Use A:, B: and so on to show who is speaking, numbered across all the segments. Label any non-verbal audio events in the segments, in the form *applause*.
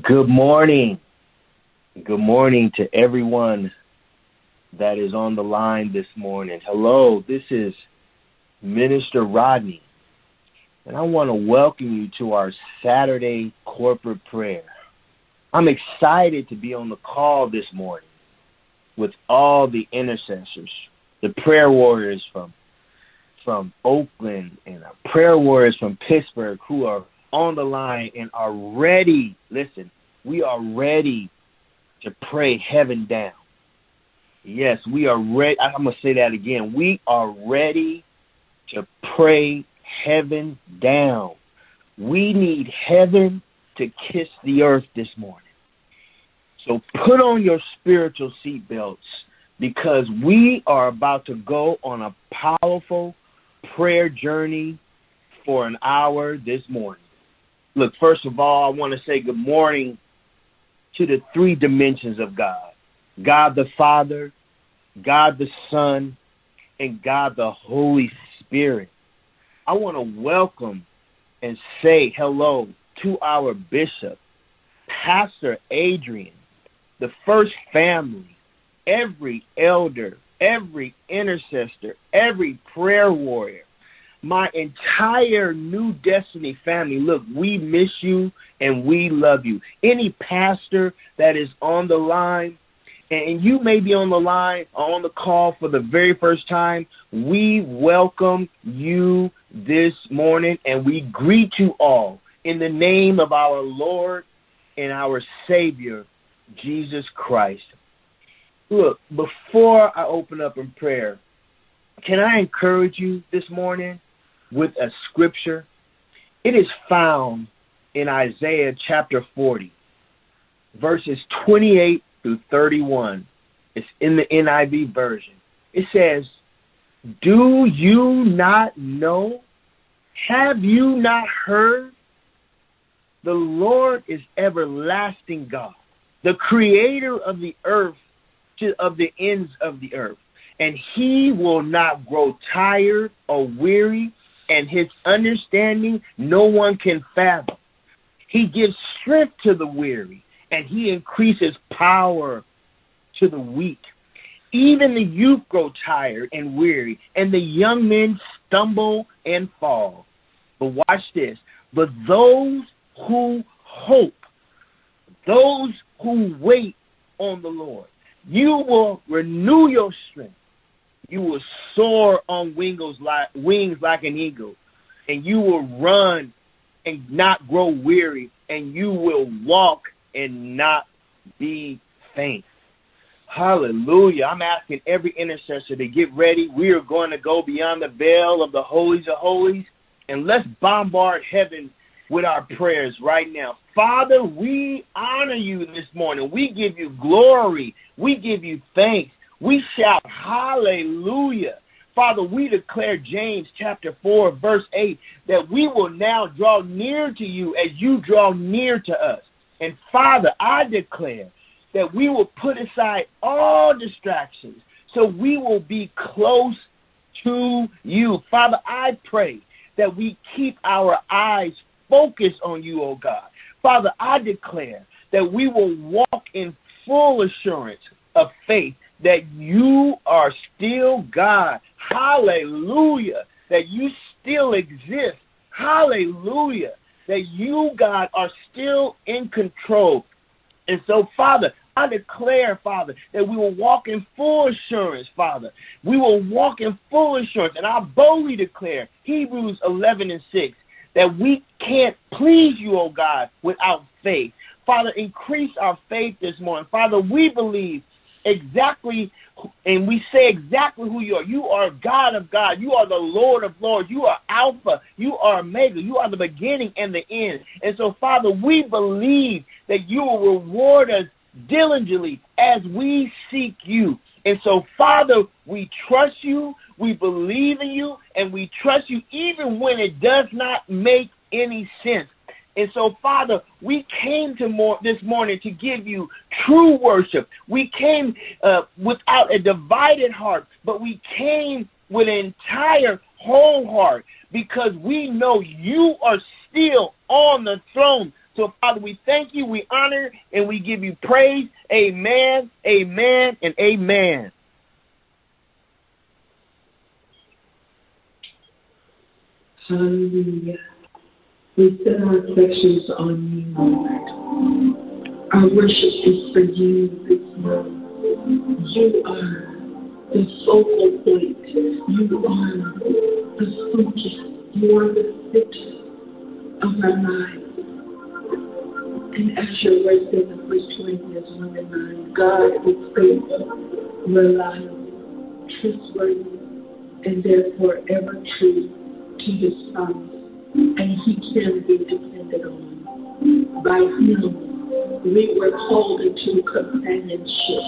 A: Good morning. Good morning to everyone that is on the line this morning. Hello, this is Minister Rodney, and I want to welcome you to our Saturday corporate prayer. I'm excited to be on the call this morning with all the intercessors, the prayer warriors from from Oakland and our prayer warriors from Pittsburgh who are on the line and are ready. Listen, we are ready to pray heaven down. Yes, we are ready. I'm going to say that again. We are ready to pray heaven down. We need heaven to kiss the earth this morning. So put on your spiritual seatbelts because we are about to go on a powerful prayer journey for an hour this morning. Look, first of all, I want to say good morning to the three dimensions of God God the Father, God the Son, and God the Holy Spirit. I want to welcome and say hello to our bishop, Pastor Adrian, the first family, every elder, every intercessor, every prayer warrior, my entire New Destiny family, look, we miss you and we love you. Any pastor that is on the line, and you may be on the line or on the call for the very first time, we welcome you this morning and we greet you all in the name of our Lord and our Savior, Jesus Christ. Look, before I open up in prayer, can I encourage you this morning? With a scripture. It is found in Isaiah chapter 40, verses 28 through 31. It's in the NIV version. It says, Do you not know? Have you not heard? The Lord is everlasting God, the creator of the earth, to, of the ends of the earth. And he will not grow tired or weary, and his understanding no one can fathom. He gives strength to the weary, and he increases power to the weak. Even the youth grow tired and weary, and the young men stumble and fall. But watch this. But those who hope, those who wait on the Lord, you will renew your strength. You will soar on wings like, wings like an eagle, and you will run and not grow weary, and you will walk and not be faint. Hallelujah. I'm asking every intercessor to get ready. We are going to go beyond the veil of the holies of holies, and let's bombard heaven with our prayers right now. Father, we honor you this morning. We give you glory. We give you thanks. We shout hallelujah. Father, we declare James chapter 4, verse 8, that we will now draw near to you as you draw near to us. And Father, I declare that we will put aside all distractions so we will be close to you. Father, I pray that we keep our eyes focused on you, O oh God. Father, I declare that we will walk in full assurance of faith that you are still God. Hallelujah. That you still exist. Hallelujah. That you, God, are still in control. And so, Father, I declare, Father, that we will walk in full assurance, Father. We will walk in full assurance. And I boldly declare, Hebrews 11 and 6, that we can't please you, O oh God, without faith. Father, increase our faith this morning. Father, we believe exactly and we say exactly who you are. You are God of God. You are the Lord of Lords. You are Alpha. You are Omega. You are the beginning and the end. And so, Father, we believe that you will reward us diligently as we seek you. And so, Father, we trust you, we believe in you, and we trust you even when it does not make any sense. And so, Father, we came to more this morning to give you true worship. We came uh, without a divided heart, but we came with an entire whole heart because we know you are still on the throne. So, Father, we thank you, we honor, and we give you praise. Amen, amen, and amen.
B: Hallelujah. We set our affections on you, Lord. Our worship is for you this morning. You are the focal point. You are the focus. You are the center of our lives. And as your word says in 1 Corinthians 1 and 9, God is faithful, reliable, trustworthy, and therefore ever true to his promise, and he can be depended on. By him, we were called into companionship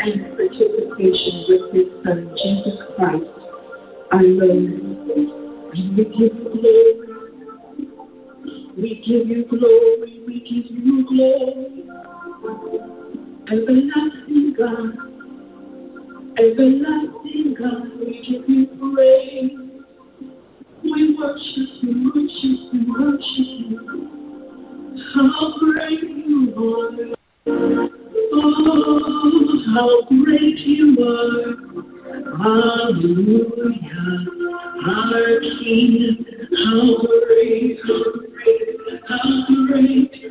B: and participation with his son, Jesus Christ, our Lord. And we give you glory. We give you glory. We give you glory. Everlasting God. Everlasting God. We give you praise. We worship you, worship worship you. How great you are. Oh, how great you are. Hallelujah. Our King, how great, how great, how great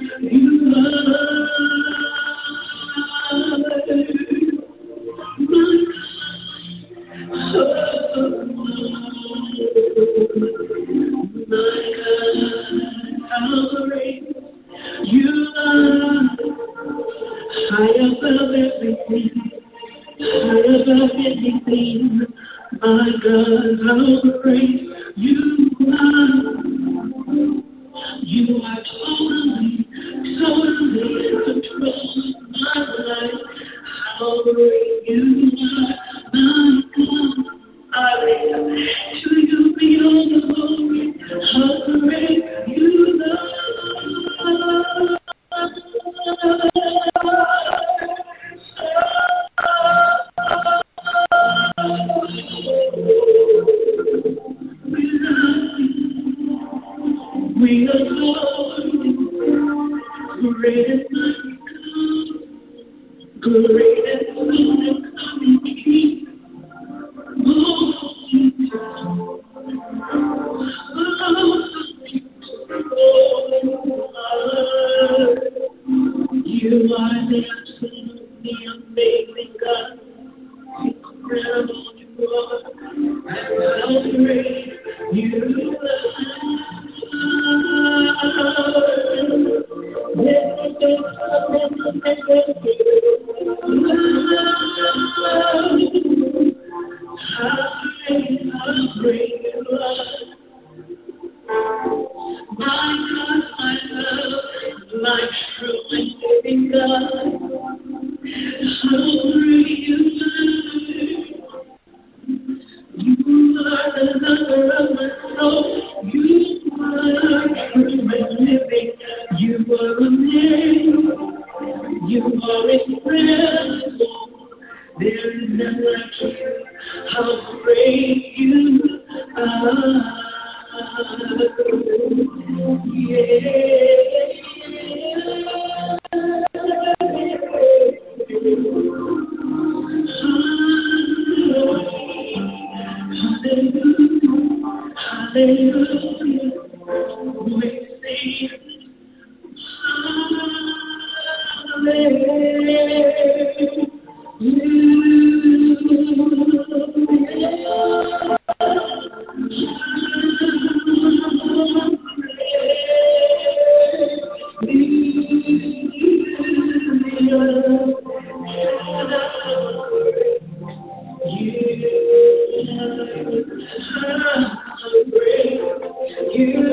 B: Hallelujah.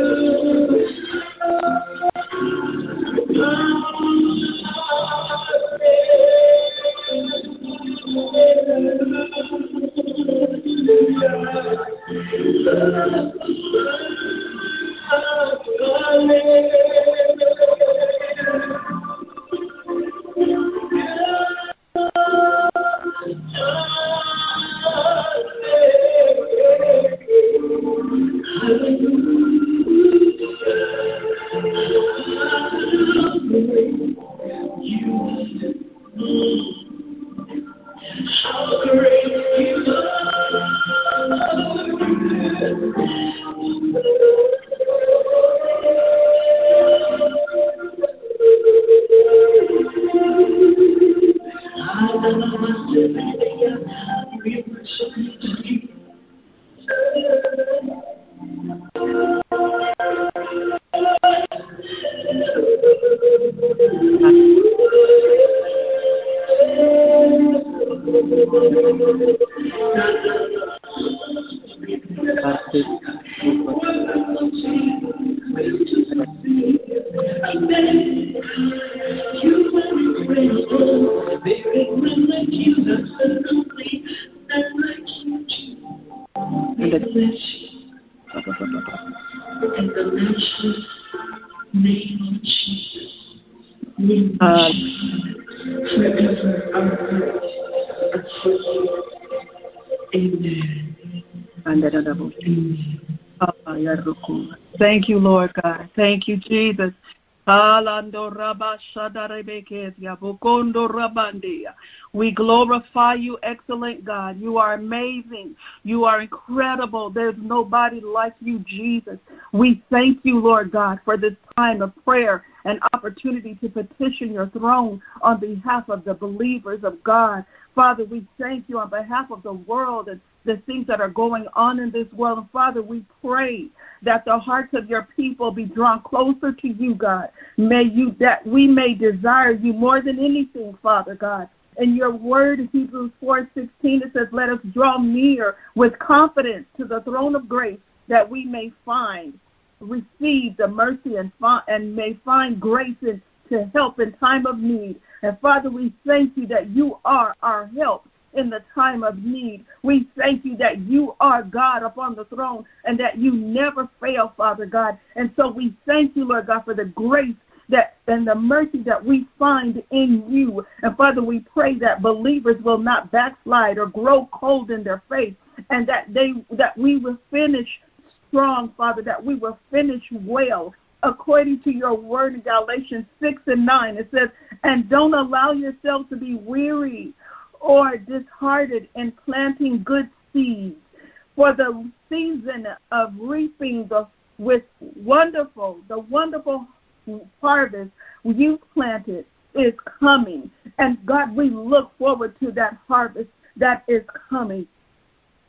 C: Thank you, Lord God. Thank you, Jesus. We glorify you, excellent God. You are amazing. You are incredible. There's nobody like you, Jesus. We thank you, Lord God, for this time of prayer and opportunity to petition your throne on behalf of the believers of God. Father, we thank you on behalf of the world and the things that are going on in this world. And Father, we pray that the hearts of your people be drawn closer to you, God. May you that we may desire you more than anything, Father God. In your word, Hebrews 4 16, it says, Let us draw near with confidence to the throne of grace that we may find, receive the mercy and, fi- and may find grace in, to help in time of need. And Father, we thank you that you are our help in the time of need. We thank you that you are God upon the throne and that you never fail, Father God. And so we thank you, Lord God, for the grace that and the mercy that we find in you. And Father, we pray that believers will not backslide or grow cold in their faith and that they that we will finish strong, Father, that we will finish well according to your word in Galatians 6 and 9. It says, And don't allow yourself to be weary or disheartened in planting good seeds. For the season of reaping the with wonderful, the wonderful harvest you planted is coming. And God, we look forward to that harvest that is coming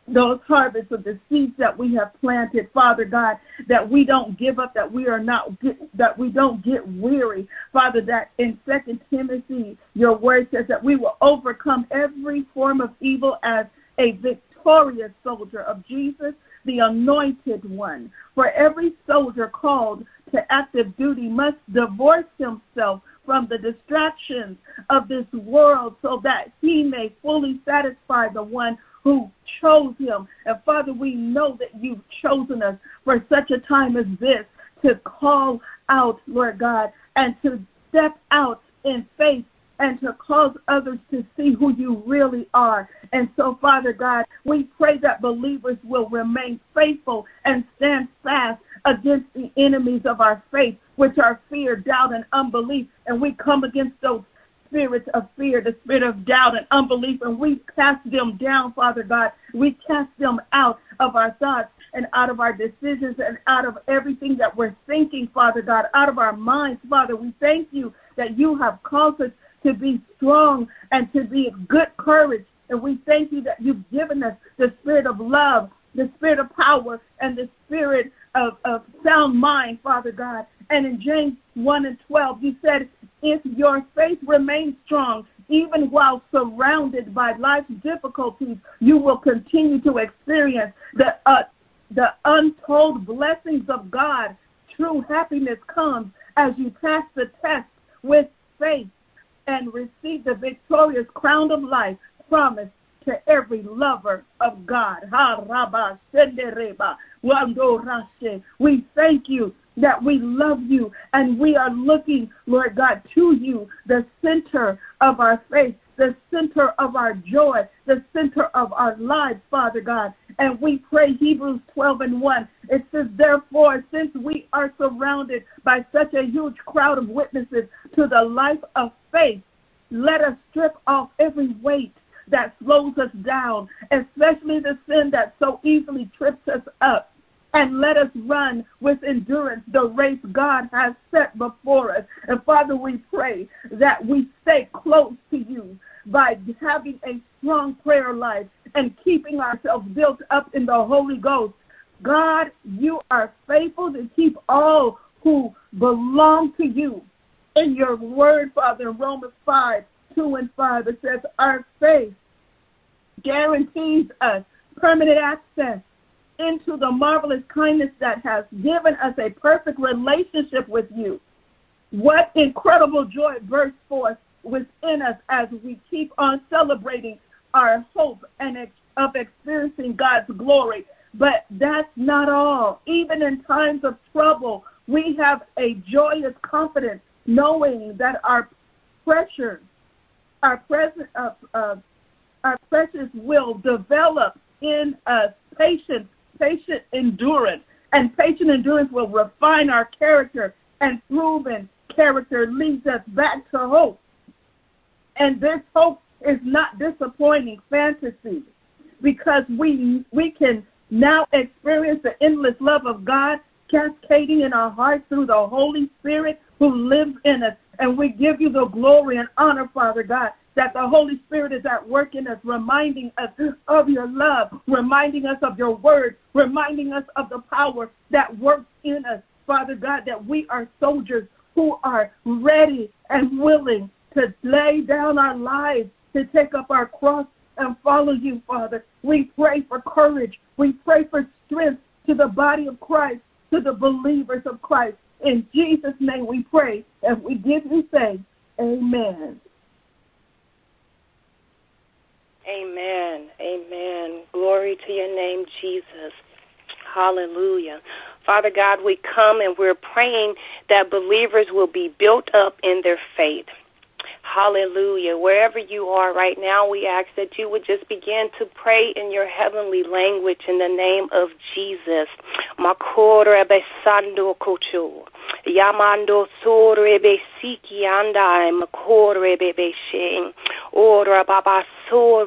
C: those harvests of the seeds that we have planted, Father God, that we don't give up, that we are not, that we don't get weary, Father. That in Second Timothy, your word says that we will overcome every form of evil as a victorious soldier of Jesus, the Anointed One. For every soldier called to active duty must divorce himself from the distractions of this world so that he may fully satisfy the one who chose him. And Father, we know that you've chosen us for such a time as this to call out, Lord God, and to step out in faith and to cause others to see who you really are. And so, Father God, we pray that believers will remain faithful and stand fast against the enemies of our faith, which are fear, doubt, and unbelief. And we come against those spirits of fear, the spirit of doubt and unbelief, and we cast them down, Father God. We cast them out of our thoughts and out of our decisions and out of everything that we're thinking, Father God, out of our minds, Father. We thank you that you have called us to be strong and to be of good courage. And we thank you that you've given us the spirit of love, the spirit of power, and the spirit of, of sound mind, Father God. And in James 1 and 12, you said, if your faith remains strong, even while surrounded by life's difficulties, you will continue to experience the, uh, the untold blessings of God. True happiness comes as you pass the test with faith and receive the victorious crown of life promised to every lover of God. We thank you that we love you and we are looking, Lord God, to you, the center of our faith, the center of our joy, the center of our lives, Father God. And we pray Hebrews 12 and 1. It says, Therefore, since we are surrounded by such a huge crowd of witnesses to the life of faith, let us strip off every weight that slows us down, especially the sin that so easily trips us up and let us run with endurance the race God has set before us. And Father, we pray that we stay close to you by having a strong prayer life and keeping ourselves built up in the Holy Ghost. God, you are faithful to keep all who belong to you. In your word, Father, in Romans 5 2 and 5, it says, Our faith guarantees us permanent access into the marvelous kindness that has given us a perfect relationship with you. What incredible joy bursts forth within us as we keep on celebrating our hope and ex- of experiencing God's glory. But that's not all. Even in times of trouble, we have a joyous confidence knowing that our pressure, our present, uh, uh, our pressures will develop in us patience, patient endurance, and patient endurance will refine our character, and proven character leads us back to hope. And this hope is not disappointing fantasy because we we can now experience the endless love of God cascading in our hearts through the Holy Spirit who lives in us. And we give you the glory and honor, Father God, that the Holy Spirit is at work in us, reminding us of your love, reminding us of your word, reminding us of the power that works in us, Father God, that we are soldiers who are ready and willing to lay down our lives, to take up our cross and follow you, Father. We pray for courage. We pray for strength to the body of Christ, to the believers of Christ. In Jesus' name we pray and we give you thanks. Amen.
D: Amen. Amen. Glory to your name, Jesus. Hallelujah. Father God, we come and we're praying that believers will be built up in their faith. Hallelujah. Wherever you are right now, we ask that you would just begin to pray in your heavenly language in the name of Jesus. Yamando sorebe makorebe.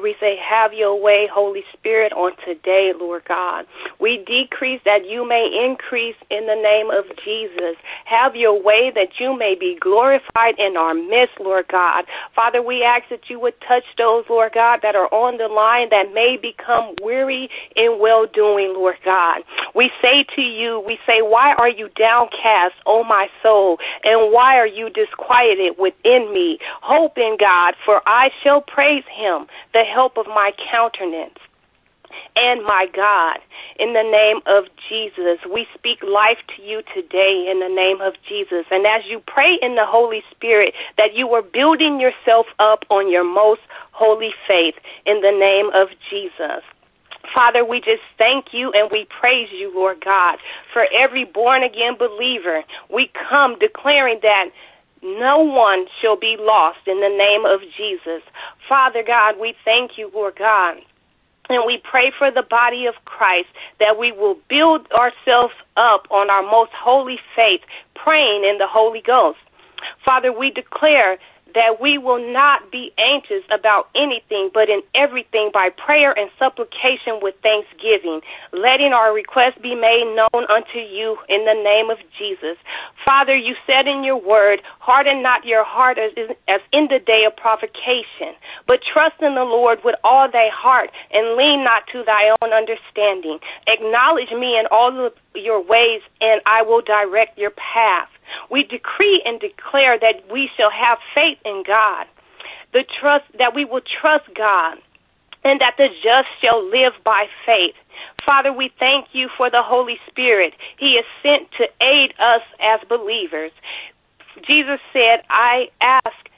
D: We say, have your way, Holy Spirit, on today, Lord God. We decrease that you may increase in the name of Jesus. Have your way that you may be glorified in our midst, Lord God. Father, we ask that you would touch those, Lord God, that are on the line that may become weary in well doing, Lord God. We say to you, we say, why are you downcast, O my soul? And why are you disquieted within me? Hope in God, for I shall praise him the help of my countenance and my God. In the name of Jesus, we speak life to you today in the name of Jesus. And as you pray in the Holy Spirit, that you are building yourself up on your most holy faith in the name of Jesus. Father, we just thank you and we praise you, Lord God, for every born again believer. We come declaring that no one shall be lost in the name of Jesus. Father God, we thank you, Lord God. And we pray for the body of Christ that we will build ourselves up on our most holy faith, praying in the Holy Ghost. Father, we declare that we will not be anxious about anything, but in everything by prayer and supplication with thanksgiving, letting our requests be made known unto you in the name of Jesus. Father, you said in your word, harden not your heart as, as in the day of provocation, but trust in the Lord with all thy heart and lean not to thy own understanding. Acknowledge me in all of your ways, and I will direct your path. We decree and declare that we shall have faith in God, the trust that we will trust God, and that the just shall live by faith. Father, we thank you for the Holy Spirit. He is sent to aid us as believers. Jesus said, I ask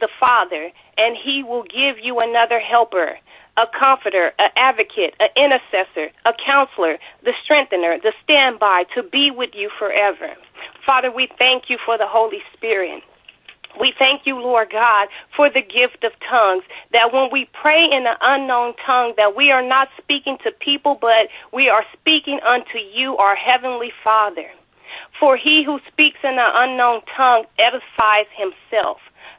D: the Father, and he will give you another helper a comforter, an advocate, an intercessor, a counselor, the strengthener, the standby to be with you forever. Father, we thank you for the Holy Spirit. We thank you, Lord God, for the gift of tongues, that when we pray in an unknown tongue, that we are not speaking to people, but we are speaking unto you, our heavenly Father. For he who speaks in an unknown tongue edifies himself.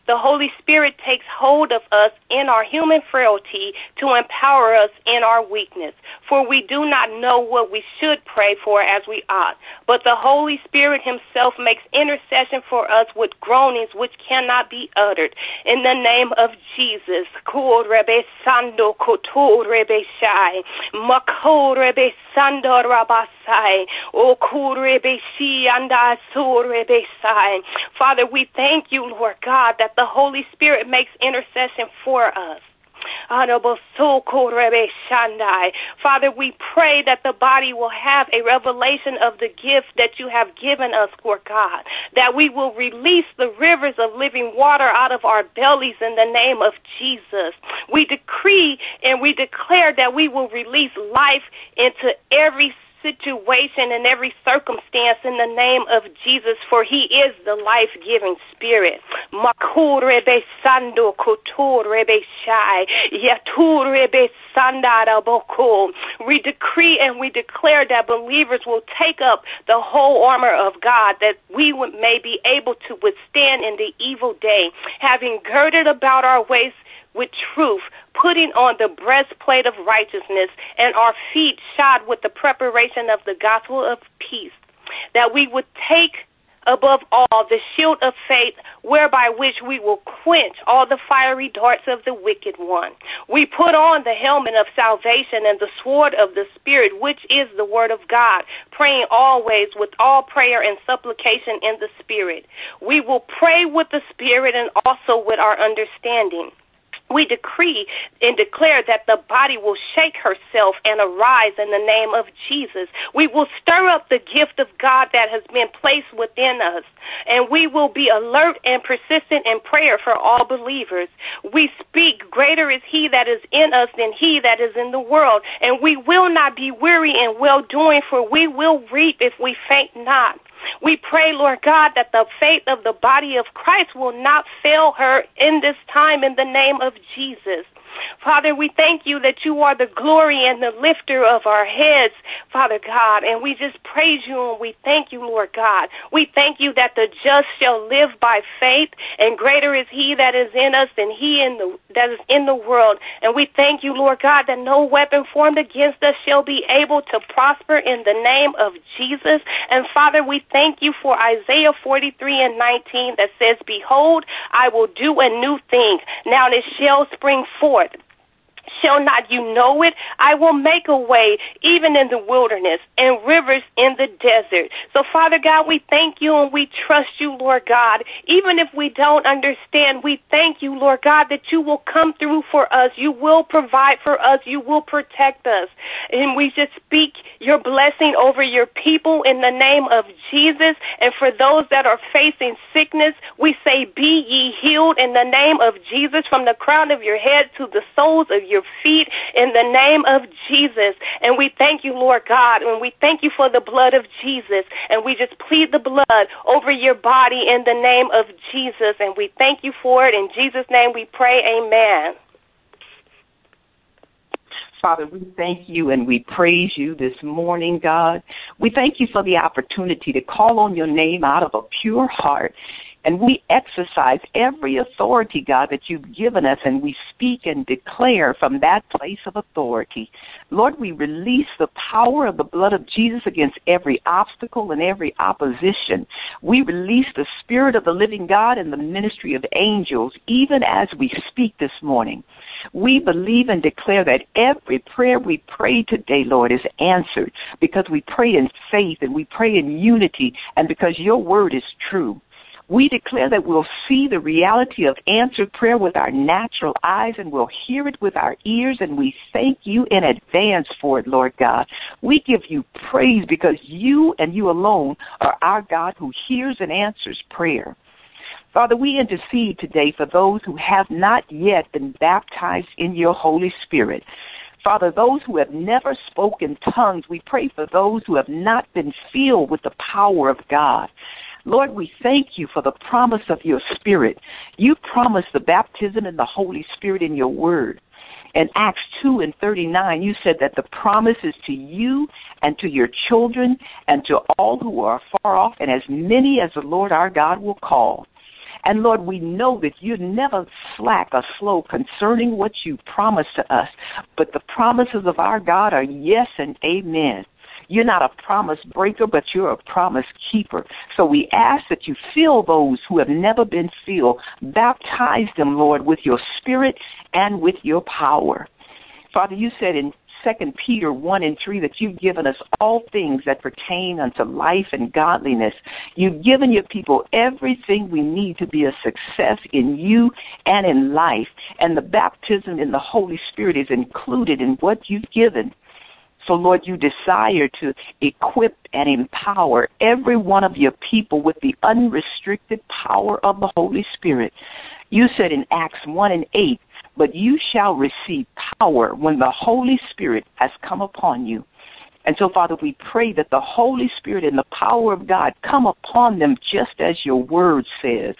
D: The Holy Spirit takes hold of us in our human frailty to empower us in our weakness. For we do not know what we should pray for as we ought. But the Holy Spirit Himself makes intercession for us with groanings which cannot be uttered. In the name of Jesus. Father, we thank you, Lord God, that the Holy Spirit makes intercession for us. Honorable Shandai. Father, we pray that the body will have a revelation of the gift that you have given us, Lord God, that we will release the rivers of living water out of our bellies in the name of Jesus. We decree and we declare that we will release life into every situation and every circumstance in the name of Jesus, for He is the life giving Spirit. We decree and we declare that believers will take up the whole armor of God, that we may be able to withstand in the evil day, having girded about our waist with truth, putting on the breastplate of righteousness, and our feet shod with the preparation of the gospel of peace. That we would take above all the shield of faith, whereby which we will quench all the fiery darts of the wicked one. We put on the helmet of salvation and the sword of the Spirit, which is the word of God, praying always with all prayer and supplication in the Spirit. We will pray with the Spirit and also with our understanding we decree and declare that the body will shake herself and arise in the name of Jesus. We will stir up the gift of God that has been placed within us, and we will be alert and persistent in prayer for all believers. We speak, Greater is He that is in us than He that is in the world, and we will not be weary in well doing, for we will reap if we faint not. We pray, Lord God, that the faith of the body of Christ will not fail her in this time in the name of Jesus. Father, we thank you that you are the glory and the lifter of our heads, Father God, and we just praise you and we thank you, Lord God. We thank you that the just shall live by faith, and greater is he that is in us than he in the that is in the world. And we thank you, Lord God, that no weapon formed against us shall be able to prosper in the name of Jesus. And Father, we thank you for Isaiah 43 and 19 that says, Behold, I will do a new thing. Now it shall spring forth. Shall not you know it? I will make a way even in the wilderness and rivers in the desert. So, Father God, we thank you and we trust you, Lord God. Even if we don't understand, we thank you, Lord God, that you will come through for us. You will provide for us. You will protect us. And we just speak your blessing over your people in the name of Jesus. And for those that are facing sickness, we say, Be ye healed in the name of Jesus from the crown of your head to the soles of your your feet in the name of Jesus. And we thank you, Lord God, and we thank you for the blood of Jesus. And we just plead the blood over your body in the name of Jesus. And we thank you for it. In Jesus' name we pray. Amen.
E: Father, we thank you and we praise you this morning, God. We thank you for the opportunity to call on your name out of a pure heart and we exercise every authority, God, that you've given us, and we speak and declare from that place of authority. Lord, we release the power of the blood of Jesus against every obstacle and every opposition. We release the Spirit of the living God and the ministry of angels, even as we speak this morning. We believe and declare that every prayer we pray today, Lord, is answered because we pray in faith and we pray in unity and because your word is true. We declare that we'll see the reality of answered prayer with our natural eyes and we'll hear it with our ears, and we thank you in advance for it, Lord God. We give you praise because you and you alone are our God who hears and answers prayer. Father, we intercede today for those who have not yet been baptized in your Holy Spirit. Father, those who have never spoken tongues, we pray for those who have not been filled with the power of God. Lord, we thank you for the promise of your Spirit. You promised the baptism in the Holy Spirit in your word. In Acts 2 and 39, you said that the promise is to you and to your children and to all who are far off and as many as the Lord our God will call. And Lord, we know that you never slack or slow concerning what you promised to us, but the promises of our God are yes and amen. You're not a promise breaker, but you're a promise keeper. So we ask that you fill those who have never been filled. Baptize them, Lord, with your spirit and with your power. Father, you said in Second Peter 1 and 3 that you've given us all things that pertain unto life and godliness. You've given your people everything we need to be a success in you and in life. And the baptism in the Holy Spirit is included in what you've given. So, Lord, you desire to equip and empower every one of your people with the unrestricted power of the Holy Spirit. You said in Acts 1 and 8, but you shall receive power when the Holy Spirit has come upon you. And so, Father, we pray that the Holy Spirit and the power of God come upon them just as your word says.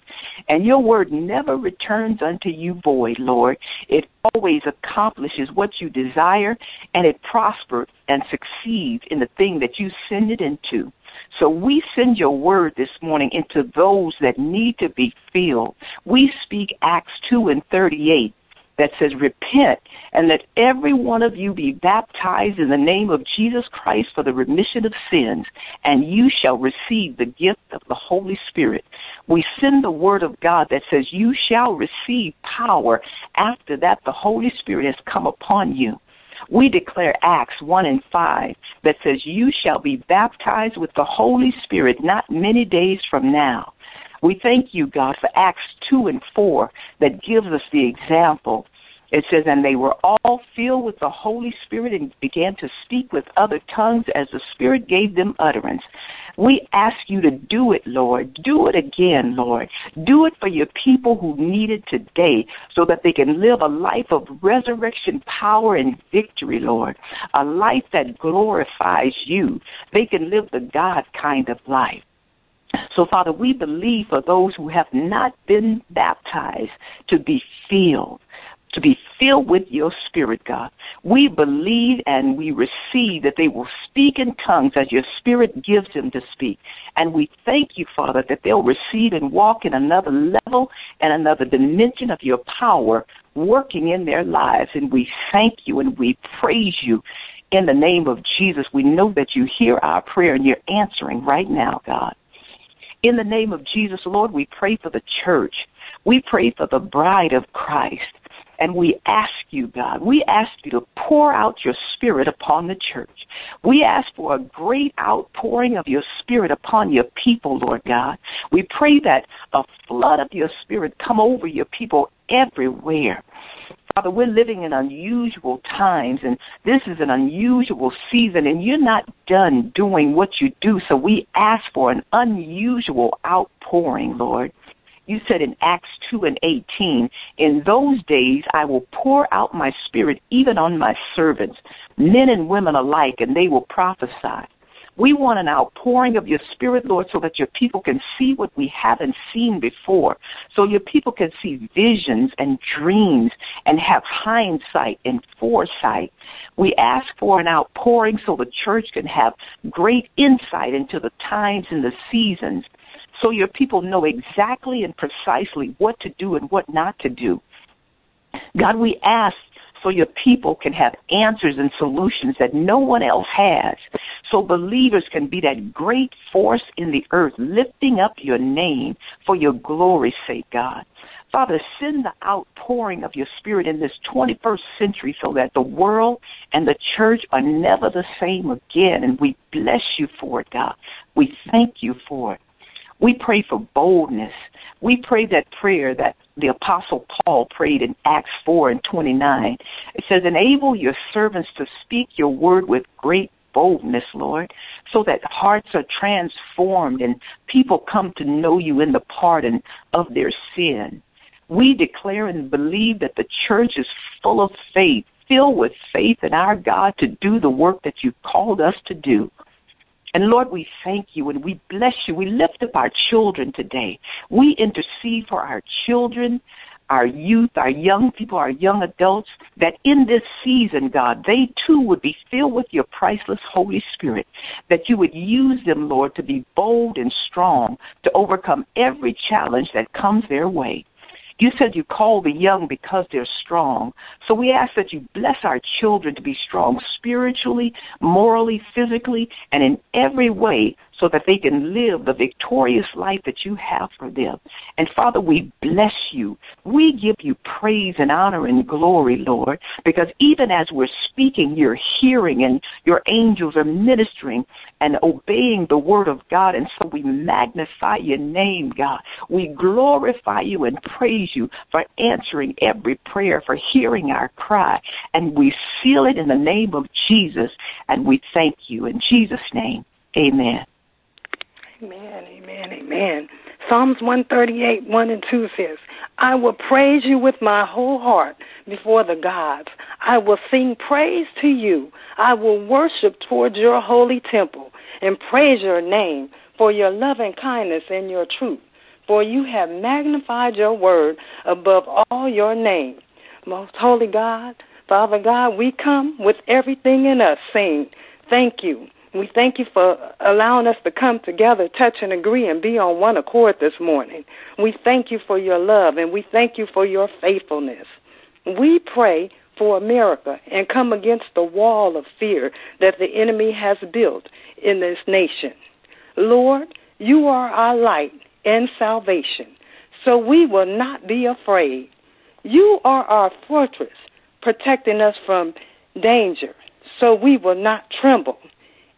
E: And your word never returns unto you void, Lord. It always accomplishes what you desire, and it prospers and succeeds in the thing that you send it into. So we send your word this morning into those that need to be filled. We speak Acts 2 and 38 that says, Repent, and let every one of you be baptized in the name of Jesus Christ for the remission of sins, and you shall receive the gift of the Holy Spirit. We send the word of God that says, You shall receive power after that the Holy Spirit has come upon you. We declare Acts 1 and 5 that says, You shall be baptized with the Holy Spirit not many days from now. We thank you, God, for Acts 2 and 4 that gives us the example. It says, And they were all filled with the Holy Spirit and began to speak with other tongues as the Spirit gave them utterance. We ask you to do it, Lord. Do it again, Lord. Do it for your people who need it today so that they can live a life of resurrection power and victory, Lord. A life that glorifies you. They can live the God kind of life. So, Father, we believe for those who have not been baptized to be filled, to be filled with your Spirit, God. We believe and we receive that they will speak in tongues as your Spirit gives them to speak. And we thank you, Father, that they'll receive and walk in another level and another dimension of your power working in their lives. And we thank you and we praise you. In the name of Jesus, we know that you hear our prayer and you're answering right now, God. In the name of Jesus, Lord, we pray for the church. We pray for the bride of Christ. And we ask you, God, we ask you to pour out your spirit upon the church. We ask for a great outpouring of your spirit upon your people, Lord God. We pray that a flood of your spirit come over your people everywhere. Father, we're living in unusual times, and this is an unusual season, and you're not done doing what you do, so we ask for an unusual outpouring, Lord. You said in Acts 2 and 18, In those days I will pour out my spirit even on my servants, men and women alike, and they will prophesy. We want an outpouring of your spirit, Lord, so that your people can see what we haven't seen before. So your people can see visions and dreams and have hindsight and foresight. We ask for an outpouring so the church can have great insight into the times and the seasons so your people know exactly and precisely what to do and what not to do. God, we ask so your people can have answers and solutions that no one else has. So believers can be that great force in the earth, lifting up your name for your glory's sake, God. Father, send the outpouring of your spirit in this 21st century so that the world and the church are never the same again. And we bless you for it, God. We thank you for it. We pray for boldness. We pray that prayer that the Apostle Paul prayed in Acts 4 and 29. It says, Enable your servants to speak your word with great boldness, Lord, so that hearts are transformed and people come to know you in the pardon of their sin. We declare and believe that the church is full of faith, filled with faith in our God to do the work that you've called us to do. And Lord, we thank you and we bless you. We lift up our children today. We intercede for our children, our youth, our young people, our young adults, that in this season, God, they too would be filled with your priceless Holy Spirit, that you would use them, Lord, to be bold and strong to overcome every challenge that comes their way. You said you call the young because they're strong. So we ask that you bless our children to be strong spiritually, morally, physically, and in every way so that they can live the victorious life that you have for them. And Father, we bless you. We give you praise and honor and glory, Lord, because even as we're speaking, you're hearing and your angels are ministering and obeying the word of God. And so we magnify your name, God. We glorify you and praise you for answering every prayer, for hearing our cry. And we seal it in the name of Jesus. And we thank you in Jesus' name. Amen.
F: Amen, amen, amen. Psalms 138, 1 and 2 says, I will praise you with my whole heart before the gods. I will sing praise to you. I will worship towards your holy temple and praise your name for your loving kindness and your truth. For you have magnified your word above all your name. Most holy God, Father God, we come with everything in us saying, Thank you. We thank you for allowing us to come together, touch and agree, and be on one accord this morning. We thank you for your love and we thank you for your faithfulness. We pray for America and come against the wall of fear that the enemy has built in this nation. Lord, you are our light and salvation, so we will not be afraid. You are our fortress, protecting us from danger, so we will not tremble.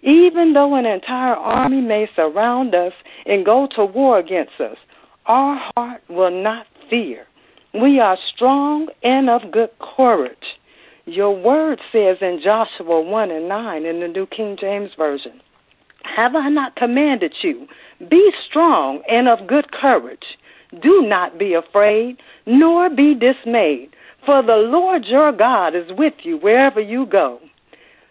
F: Even though an entire army may surround us and go to war against us, our heart will not fear. We are strong and of good courage. Your word says in Joshua 1 and 9 in the New King James Version, Have I not commanded you? Be strong and of good courage. Do not be afraid, nor be dismayed, for the Lord your God is with you wherever you go.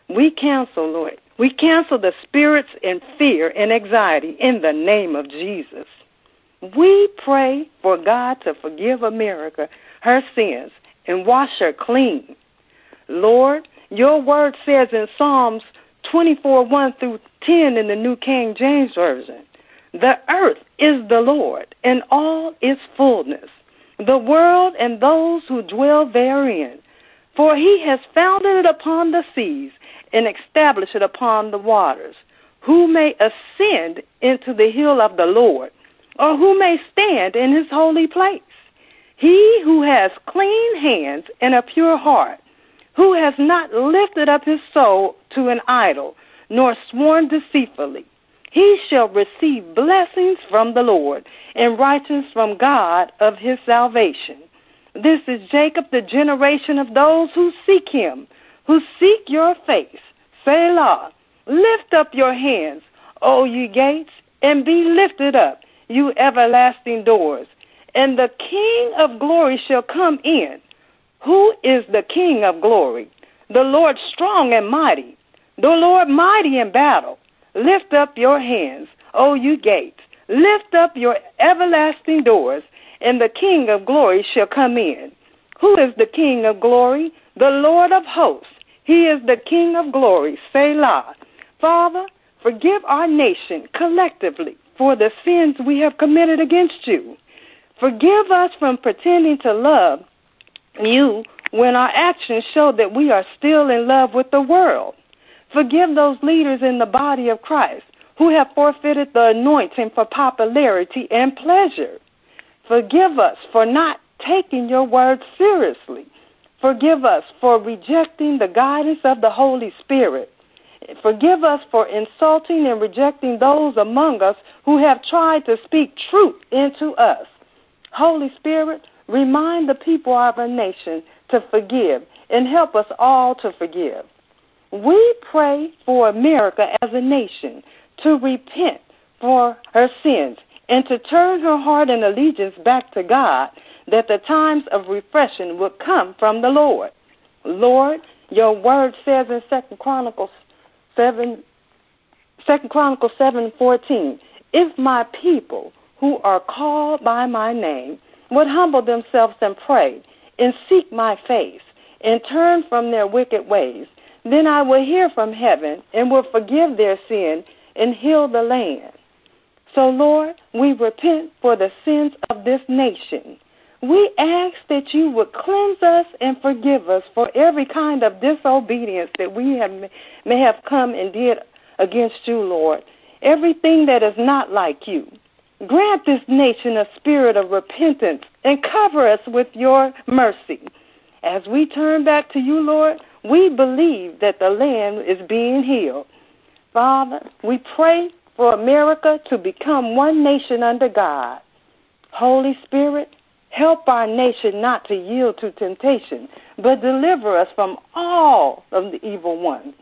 F: We counsel, Lord, we cancel the spirits in fear and anxiety in the name of Jesus. We pray for God to forgive America her sins and wash her clean. Lord, your word says in Psalms 24 1 through 10 in the New King James Version The earth is the Lord and all its fullness, the world and those who dwell therein. For he has founded it upon the seas and established it upon the waters. Who may ascend into the hill of the Lord, or who may stand in his holy place? He who has clean hands and a pure heart, who has not lifted up his soul to an idol, nor sworn deceitfully, he shall receive blessings from the Lord and righteousness from God of his salvation. This is Jacob, the generation of those who seek him who seek your face. Selah, lift up your hands, O ye gates, and be lifted up, you everlasting doors, and the King of glory shall come in. Who is the King of glory? The Lord strong and mighty, the Lord mighty in battle. Lift up your hands, O you gates, lift up your everlasting doors, and the King of glory shall come in. Who is the King of glory? The Lord of hosts. He is the King of glory. Selah. Father, forgive our nation collectively for the sins we have committed against you. Forgive us from pretending to love you when our actions show that we are still in love with the world. Forgive those leaders in the body of Christ who have forfeited the anointing for popularity and pleasure. Forgive us for not taking your word seriously Forgive us for rejecting the guidance of the Holy Spirit. Forgive us for insulting and rejecting those among us who have tried to speak truth into us. Holy Spirit, remind the people of our nation to forgive and help us all to forgive. We pray for America as a nation to repent for her sins and to turn her heart and allegiance back to God that the times of refreshing would come from the Lord. Lord, your word says in Second Chronicles seven Second Chronicles seven fourteen, if my people who are called by my name would humble themselves and pray and seek my face and turn from their wicked ways, then I will hear from heaven and will forgive their sin and heal the land. So, Lord, we repent for the sins of this nation. We ask that you would cleanse us and forgive us for every kind of disobedience that we have may have come and did against you, Lord. everything that is not like you. Grant this nation a spirit of repentance and cover us with your mercy. As we turn back to you, Lord, we believe that the land is being healed. Father, we pray for America to become one nation under God. Holy Spirit, help our nation not to yield to temptation, but deliver us from all of the evil ones.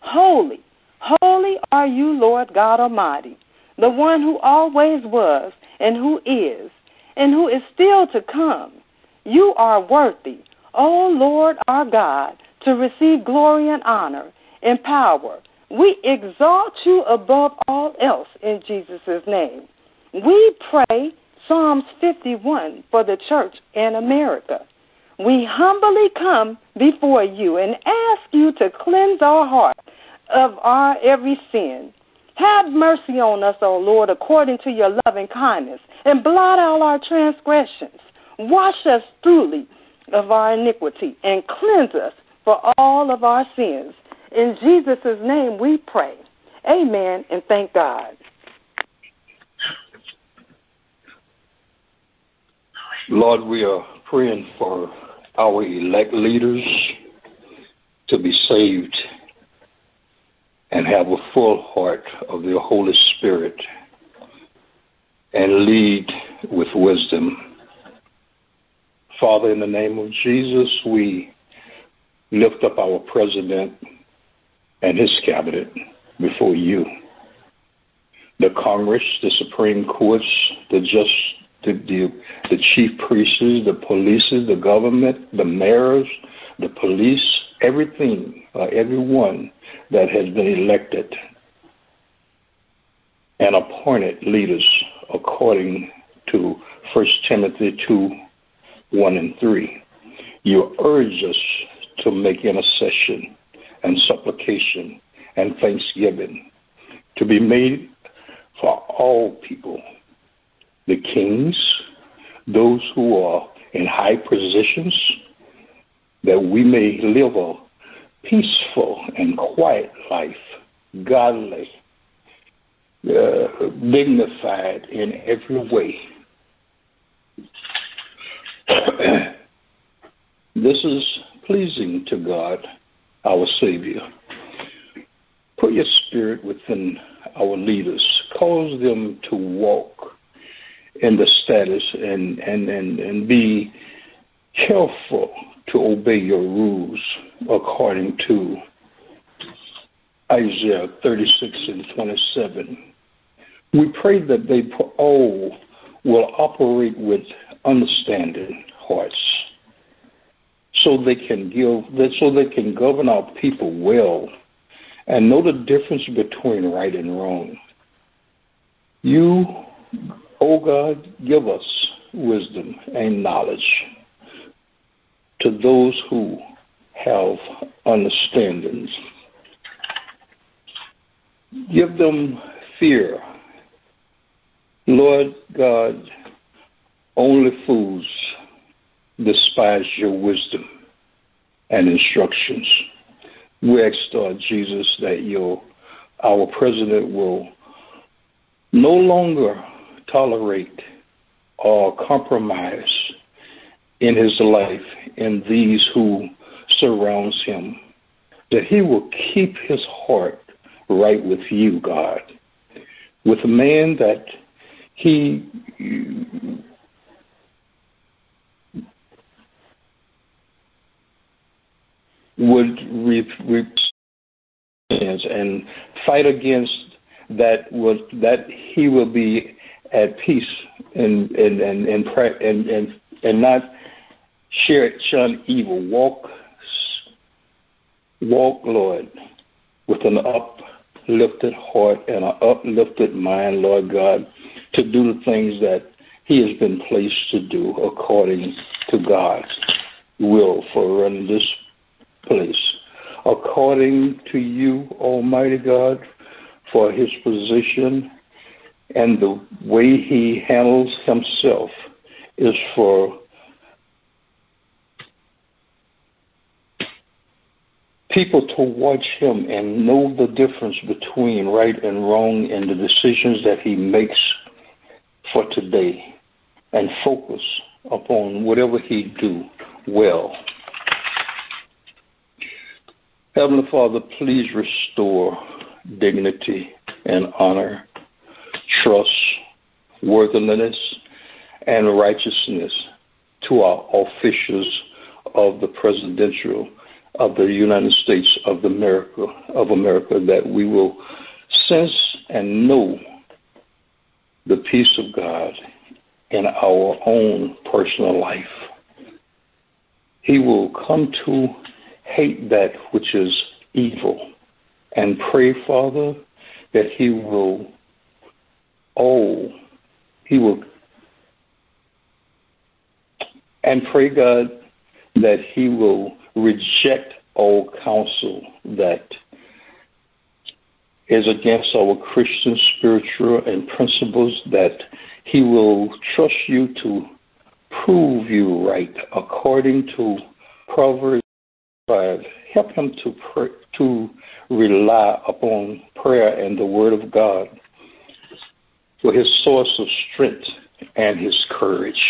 F: Holy, holy are you, Lord God Almighty the one who always was and who is and who is still to come. You are worthy, O Lord our God, to receive glory and honor and power. We exalt you above all else in Jesus' name. We pray Psalms 51 for the church in America. We humbly come before you and ask you to cleanse our heart of our every sin have mercy on us, O Lord, according to your loving kindness, and blot out our transgressions. Wash us thoroughly of our iniquity, and cleanse us for all of our sins. In Jesus' name we pray. Amen, and thank God.
G: Lord, we are praying for our elect leaders to be saved and have a full heart of the Holy Spirit and lead with wisdom. Father, in the name of Jesus, we lift up our president and his cabinet before you. The Congress, the Supreme Courts, the just the, the, the chief priests, the police, the government, the mayors, the police, everything, uh, everyone that has been elected and appointed leaders according to 1 Timothy 2 1 and 3. You urge us to make intercession and supplication and thanksgiving to be made for all people, the kings, those who are in high positions, that we may live a peaceful and quiet life, godly, uh, dignified in every way. *clears throat* this is pleasing to God, our Savior. Put your spirit within our leaders. Cause them to walk in the status and, and, and, and be careful to obey your rules according to Isaiah 36 and 27. We pray that they all will operate with understanding hearts so they can give so they can govern our people well and know the difference between right and wrong. You, O oh God, give us wisdom and knowledge to those who have understandings. Give them fear. Lord God, only fools despise your wisdom and instructions. We ask, Lord Jesus, that your our president will no longer tolerate or compromise in his life and these who surrounds him, that he will keep his heart right with you, God, with a man that he would and fight against that was that he will be at peace and and and and and and, and not share shun evil. Walk, walk, Lord, with an uplifted heart and an uplifted mind, Lord God, to do the things that He has been placed to do according to God's will for running this place. According to you, Almighty God, for His position and the way He handles Himself is for people to watch him and know the difference between right and wrong and the decisions that he makes for today and focus upon whatever he do well. Heavenly Father, please restore dignity and honor, trust, worthiness, and righteousness to our officials of the presidential of the United States of America of America that we will sense and know the peace of God in our own personal life. He will come to hate that which is evil and pray, Father, that He will, oh, He will, and pray, God, that He will reject all counsel that is against our Christian spiritual and principles, that He will trust you to prove you right according to Proverbs 5. Help him to pray, to rely upon prayer and the Word of God for his source of strength and his courage.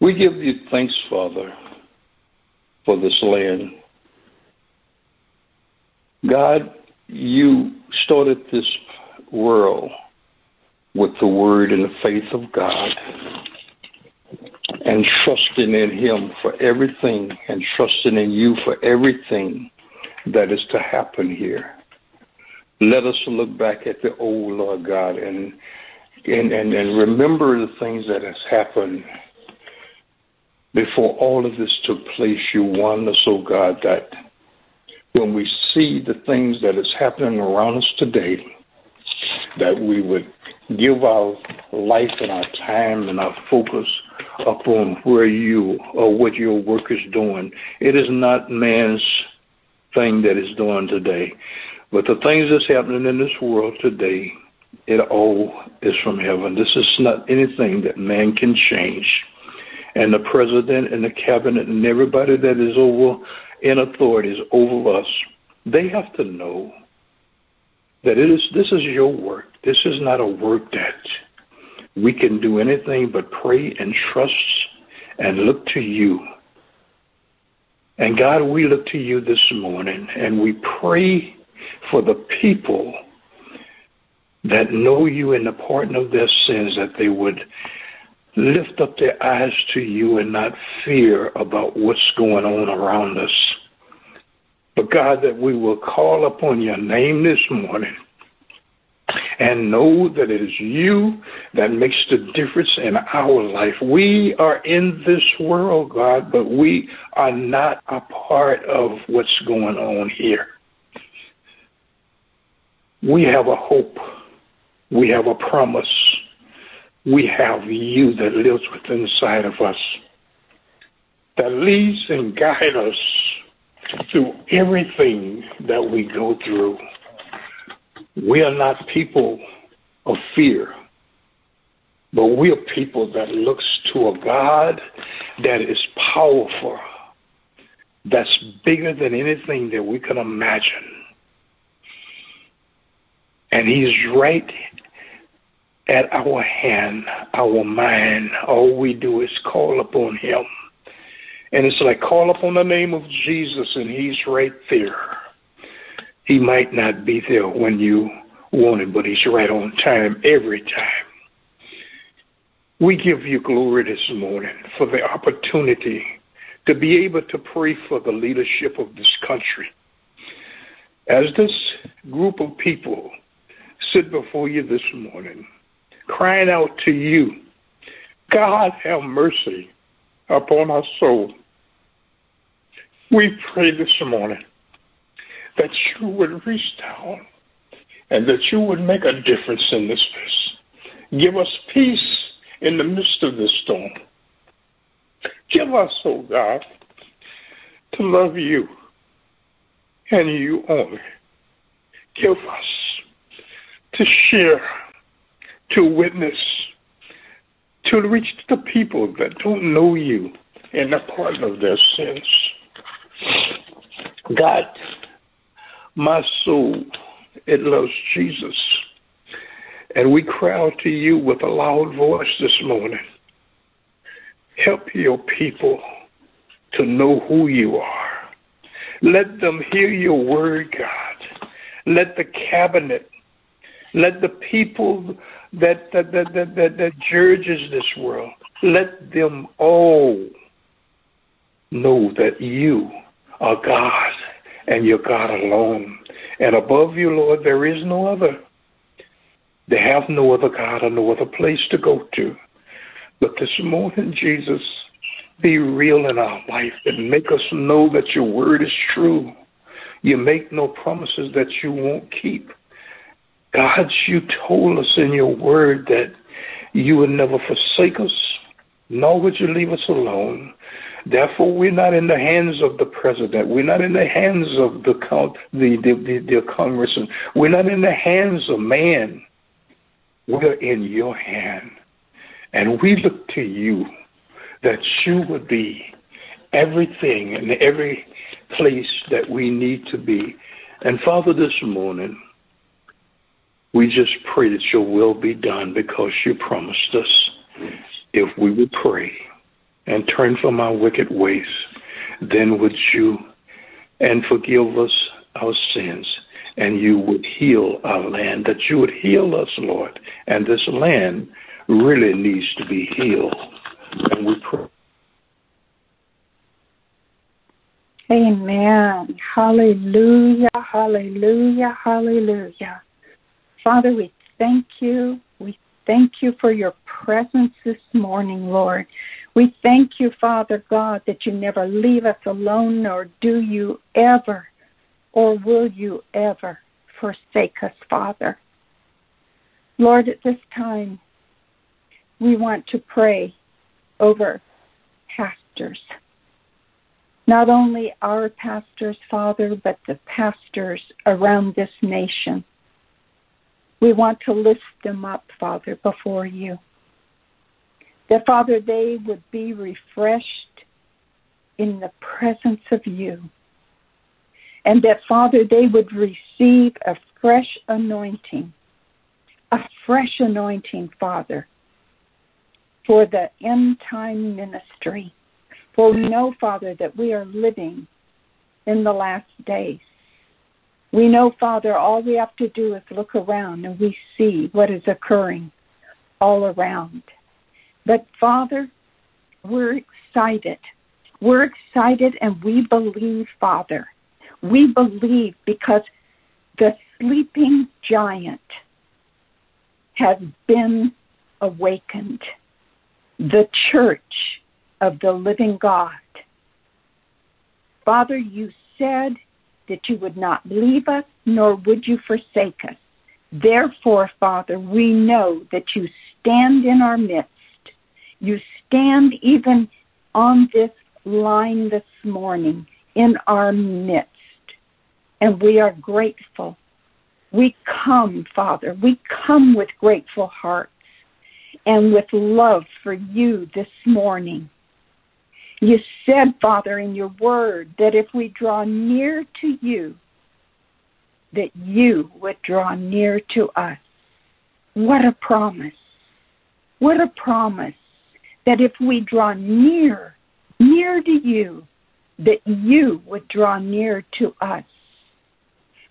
G: We give you thanks, Father, for this land. God, you started this world with the word and the faith of God and trusting in Him for everything and trusting in you for everything that is to happen here. Let us look back at the old Lord God and and, and, and remember the things that has happened before all of this took place. You warned us, oh God, that when we see the things that is happening around us today, that we would give our life and our time and our focus upon where you or what your work is doing. It is not man's thing that is doing today. But the things that's happening in this world today, it all is from heaven. This is not anything that man can change. And the president and the cabinet and everybody that is over in authorities over us, they have to know that it is this is your work. This is not a work that we can do anything but pray and trust and look to you. And God, we look to you this morning and we pray for the people that know you in the pardon of their sins, that they would lift up their eyes to you and not fear about what's going on around us. But God, that we will call upon your name this morning and know that it is you that makes the difference in our life. We are in this world, God, but we are not a part of what's going on here. We have a hope. We have a promise. We have you that lives within inside of us, that leads and guides us through everything that we go through. We are not people of fear, but we are people that looks to a God that is powerful, that's bigger than anything that we can imagine. And He's right at our hand, our mind. All we do is call upon Him. And it's like call upon the name of Jesus, and He's right there. He might not be there when you want him, but he's right on time every time. We give you glory this morning for the opportunity to be able to pray for the leadership of this country. As this group of people sit before you this morning, crying out to you, God have mercy upon our soul. We pray this morning that you would reach down and that you would make a difference in this place. Give us peace in the midst of this storm. Give us, oh God, to love you and you only. Give us to share, to witness, to reach the people that don't know you in the part of their sins. God, my soul, it loves Jesus. And we cry out to you with a loud voice this morning. Help your people to know who you are. Let them hear your word, God. Let the cabinet, let the people that that that that, that, that judges this world, let them all know that you are God and you're God alone. And above you, Lord, there is no other. They have no other God or no other place to go to. But this morning, Jesus, be real in our life and make us know that your word is true. You make no promises that you won't keep. God, you told us in your word that you would never forsake us, nor would you leave us alone. Therefore, we're not in the hands of the president. We're not in the hands of the the the, the, the congressman. We're not in the hands of man. We're in your hand, and we look to you that you would be everything in every place that we need to be. And Father, this morning, we just pray that your will be done because you promised us if we would pray and turn from our wicked ways, then would you and forgive us our sins and you would heal our land, that you would heal us, Lord. And this land really needs to be healed. And we pray.
H: Amen. Hallelujah, hallelujah, hallelujah. Father, we thank you. We thank you for your presence this morning, Lord. We thank you, Father God, that you never leave us alone, nor do you ever, or will you ever forsake us, Father. Lord, at this time, we want to pray over pastors. Not only our pastors, Father, but the pastors around this nation. We want to lift them up, Father, before you. That, Father, they would be refreshed in the presence of you. And that, Father, they would receive a fresh anointing, a fresh anointing, Father, for the end time ministry. For we know, Father, that we are living in the last days. We know, Father, all we have to do is look around and we see what is occurring all around. But, Father, we're excited. We're excited and we believe, Father. We believe because the sleeping giant has been awakened the church of the living God. Father, you said that you would not leave us, nor would you forsake us. Therefore, Father, we know that you stand in our midst. You stand even on this line this morning in our midst. And we are grateful. We come, Father, we come with grateful hearts and with love for you this morning. You said, Father, in your word that if we draw near to you, that you would draw near to us. What a promise. What a promise that if we draw near, near to you, that you would draw near to us.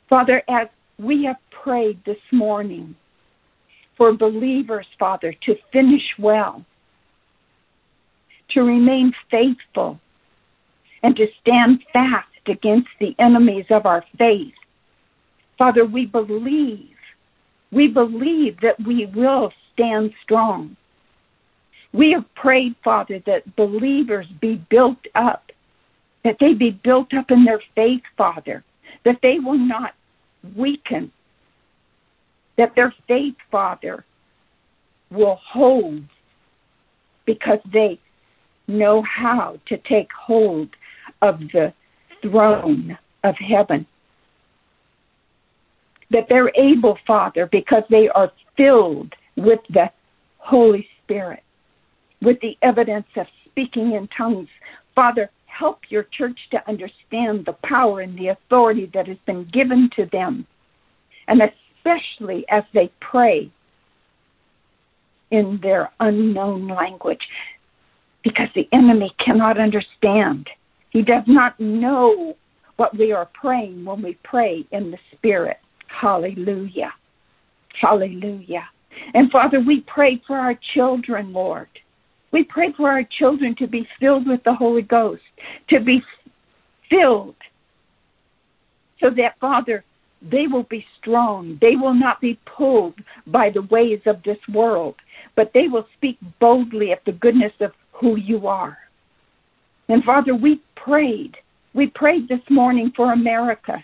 H: Father, as we have prayed this morning, for believers, Father, to finish well, to remain faithful, and to stand fast against the enemies of our faith. Father, we believe, we believe that we will stand strong. We have prayed, Father, that believers be built up, that they be built up in their faith, Father, that they will not weaken, that their faith, Father, will hold because they know how to take hold of the throne of heaven. That they're able, Father, because they are filled with the Holy Spirit, with the evidence of speaking in tongues. Father, help your church to understand the power and the authority that has been given to them, and especially as they pray in their unknown language, because the enemy cannot understand. He does not know what we are praying when we pray in the Spirit. Hallelujah. Hallelujah. And Father, we pray for our children, Lord. We pray for our children to be filled with the Holy Ghost, to be filled so that, Father, they will be strong. They will not be pulled by the ways of this world, but they will speak boldly of the goodness of who you are. And Father, we prayed. We prayed this morning for America.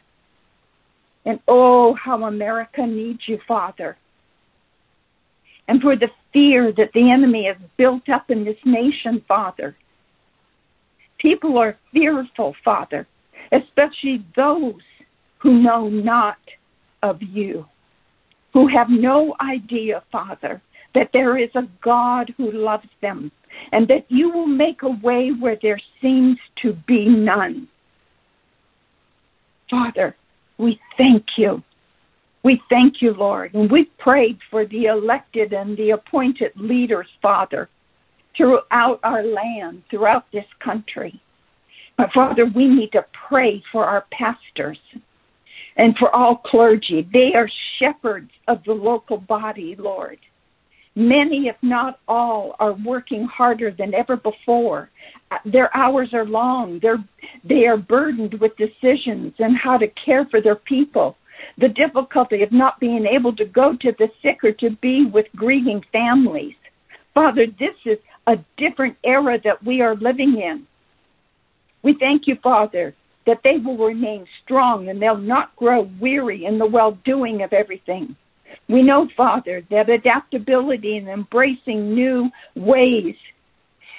H: And oh, how America needs you, Father. And for the fear that the enemy has built up in this nation, Father. People are fearful, Father, especially those who know not of you, who have no idea, Father, that there is a God who loves them and that you will make a way where there seems to be none. Father, we thank you. We thank you, Lord. And we prayed for the elected and the appointed leaders, Father, throughout our land, throughout this country. But Father, we need to pray for our pastors and for all clergy. They are shepherds of the local body, Lord. Many, if not all, are working harder than ever before. Uh, their hours are long. They're, they are burdened with decisions and how to care for their people. The difficulty of not being able to go to the sick or to be with grieving families. Father, this is a different era that we are living in. We thank you, Father, that they will remain strong and they'll not grow weary in the well doing of everything. We know, Father, that adaptability and embracing new ways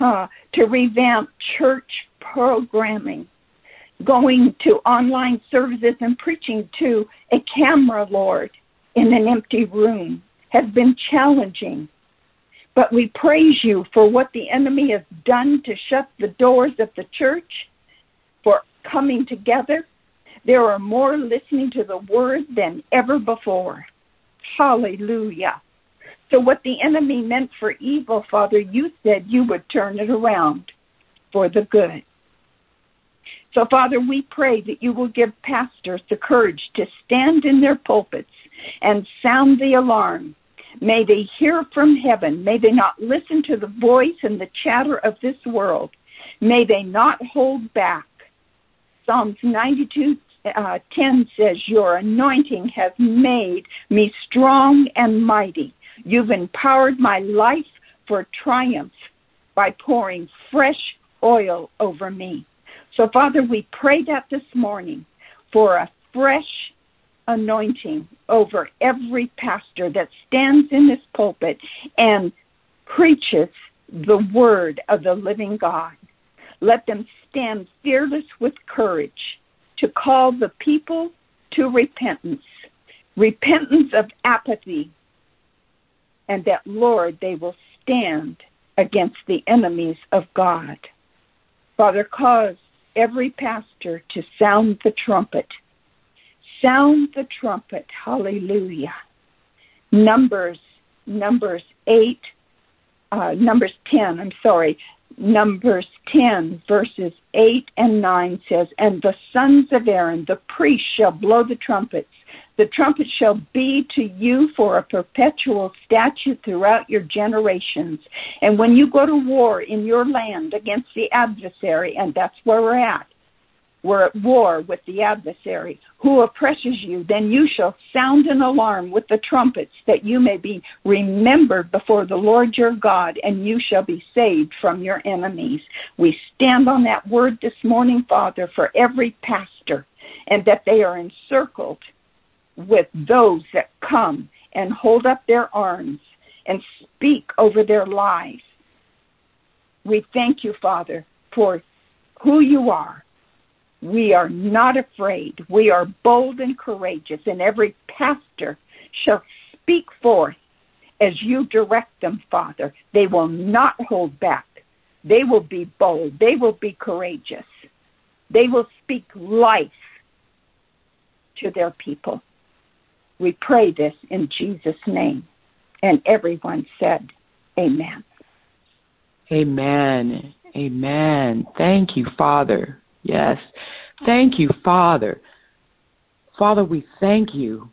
H: uh, to revamp church programming, going to online services and preaching to a camera, Lord, in an empty room has been challenging. But we praise you for what the enemy has done to shut the doors of the church, for coming together. There are more listening to the word than ever before. Hallelujah. So, what the enemy meant for evil, Father, you said you would turn it around for the good. So, Father, we pray that you will give pastors the courage to stand in their pulpits and sound the alarm. May they hear from heaven. May they not listen to the voice and the chatter of this world. May they not hold back. Psalms 92 uh, 10 says, Your anointing has made me strong and mighty. You've empowered my life for triumph by pouring fresh oil over me. So, Father, we pray that this morning for a fresh anointing over every pastor that stands in this pulpit and preaches the word of the living God. Let them stand fearless with courage to call the people to repentance, repentance of apathy, and that, Lord, they will stand against the enemies of God. Father, cause every pastor to sound the trumpet. Sound the trumpet. Hallelujah. Numbers, Numbers 8, uh, Numbers 10, I'm sorry. Numbers 10, verses 8 and 9 says, And the sons of Aaron, the priests, shall blow the trumpets. The trumpet shall be to you for a perpetual statute throughout your generations. And when you go to war in your land against the adversary, and that's where we're at, we're at war with the adversary who oppresses you, then you shall sound an alarm with the trumpets, that you may be remembered before the Lord your God, and you shall be saved from your enemies. We stand on that word this morning, Father, for every pastor, and that they are encircled with those that come and hold up their arms and speak over their lives. We thank you, Father, for who you are we are not afraid. We are bold and courageous, and every pastor shall speak forth as you direct them, Father. They will not hold back. They will be bold. They will be courageous. They will speak life to their people. We pray this in Jesus' name. And everyone said, Amen.
I: Amen. Amen. Thank you, Father. Yes. Thank you, Father. Father, we thank you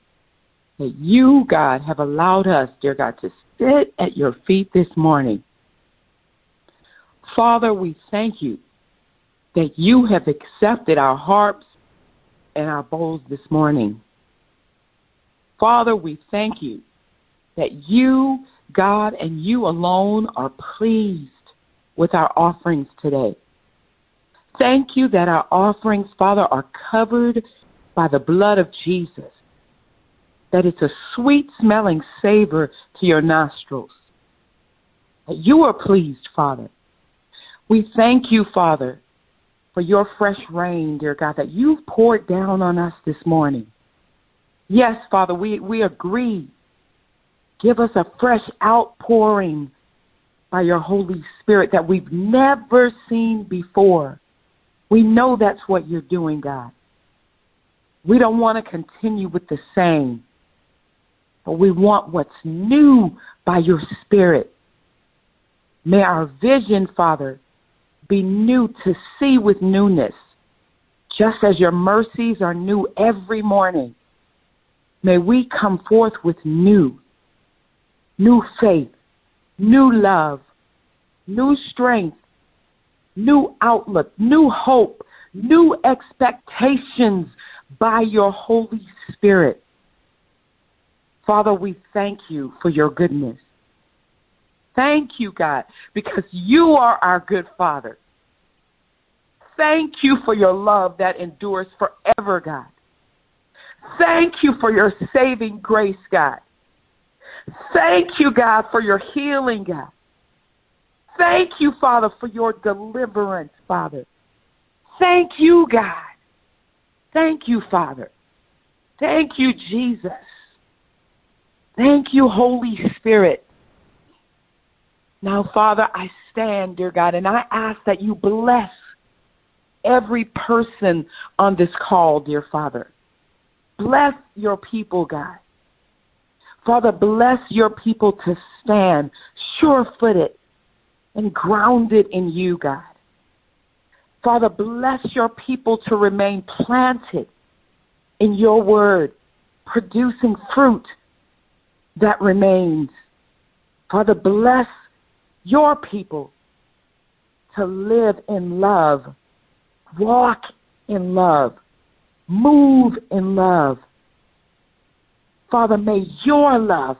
I: that you, God, have allowed us, dear God, to sit at your feet this morning. Father, we thank you that you have accepted our harps and our bowls this morning. Father, we thank you that you, God, and you alone are pleased with our offerings today. Thank you that our offerings, Father, are covered by the blood of Jesus, that it's a sweet smelling savor to your nostrils. That you are pleased, Father. We thank you, Father, for your fresh rain, dear God, that you've poured down on us this morning. Yes, Father, we, we agree. Give us a fresh outpouring by your Holy Spirit that we've never seen before. We know that's what you're doing, God. We don't want to continue with the same, but we want what's new by your Spirit. May our vision, Father, be new to see with newness, just as your mercies are new every morning. May we come forth with new, new faith, new love, new strength, new outlook, new hope, new expectations by your Holy Spirit. Father, we thank you for your goodness. Thank you, God, because you are our good Father. Thank you for your love that endures forever, God. Thank you for your saving grace, God. Thank you, God, for your healing, God. Thank you, Father, for your deliverance, Father. Thank you, God. Thank you, Father. Thank you, Jesus. Thank you, Holy Spirit. Now, Father, I stand, dear God, and I ask that you bless every person on this call, dear Father. Bless your people, God. Father, bless your people to stand sure footed and grounded in you, God. Father, bless your people to remain planted in your word, producing fruit that remains. Father, bless your people to live in love, walk in love, move in love. Father, may your love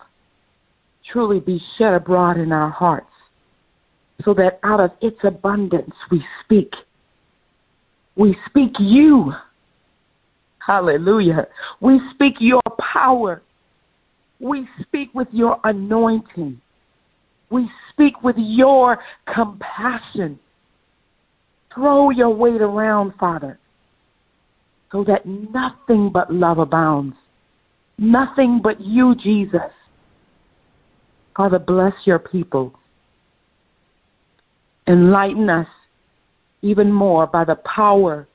I: truly be shed abroad in our hearts so that out of its abundance we speak. We speak you. Hallelujah. We speak your power. We speak with your anointing. We speak with your compassion. Throw your weight around, Father, so that nothing but love abounds. Nothing but you, Jesus. Father, bless your people. Enlighten us even more by the power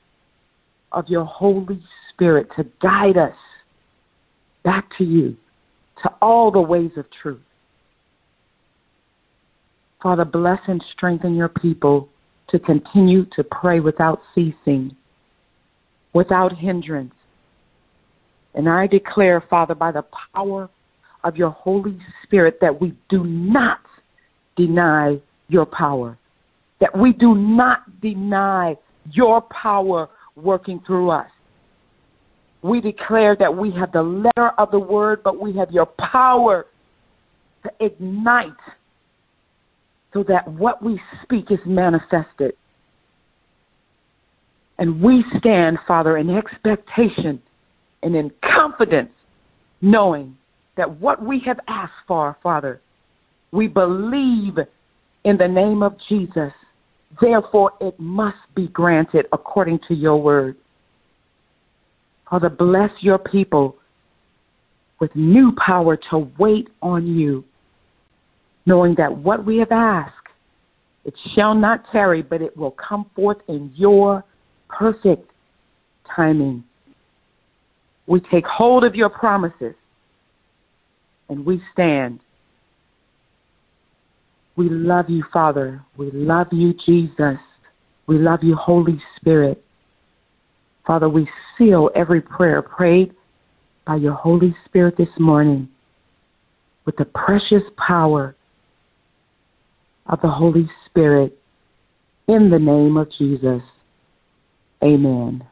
I: of your Holy Spirit to guide us back to you, to all the ways of truth. Father, bless and strengthen your people to continue to pray without ceasing, without hindrance. And I declare, Father, by the power of your Holy Spirit, that we do not deny your power that we do not deny your power working through us. We declare that we have the letter of the word, but we have your power to ignite so that what we speak is manifested. And we stand, Father, in expectation and in confidence, knowing that what we have asked for, Father, we believe in the name of Jesus Therefore, it must be granted according to your word. Father, bless your people with new power to wait on you, knowing that what we have asked, it shall not tarry, but it will come forth in your perfect timing. We take hold of your promises and we stand. We love you, Father. We love you, Jesus. We love you, Holy Spirit. Father, we seal every prayer prayed by your Holy Spirit this morning with the precious power of the Holy Spirit in the name of Jesus. Amen.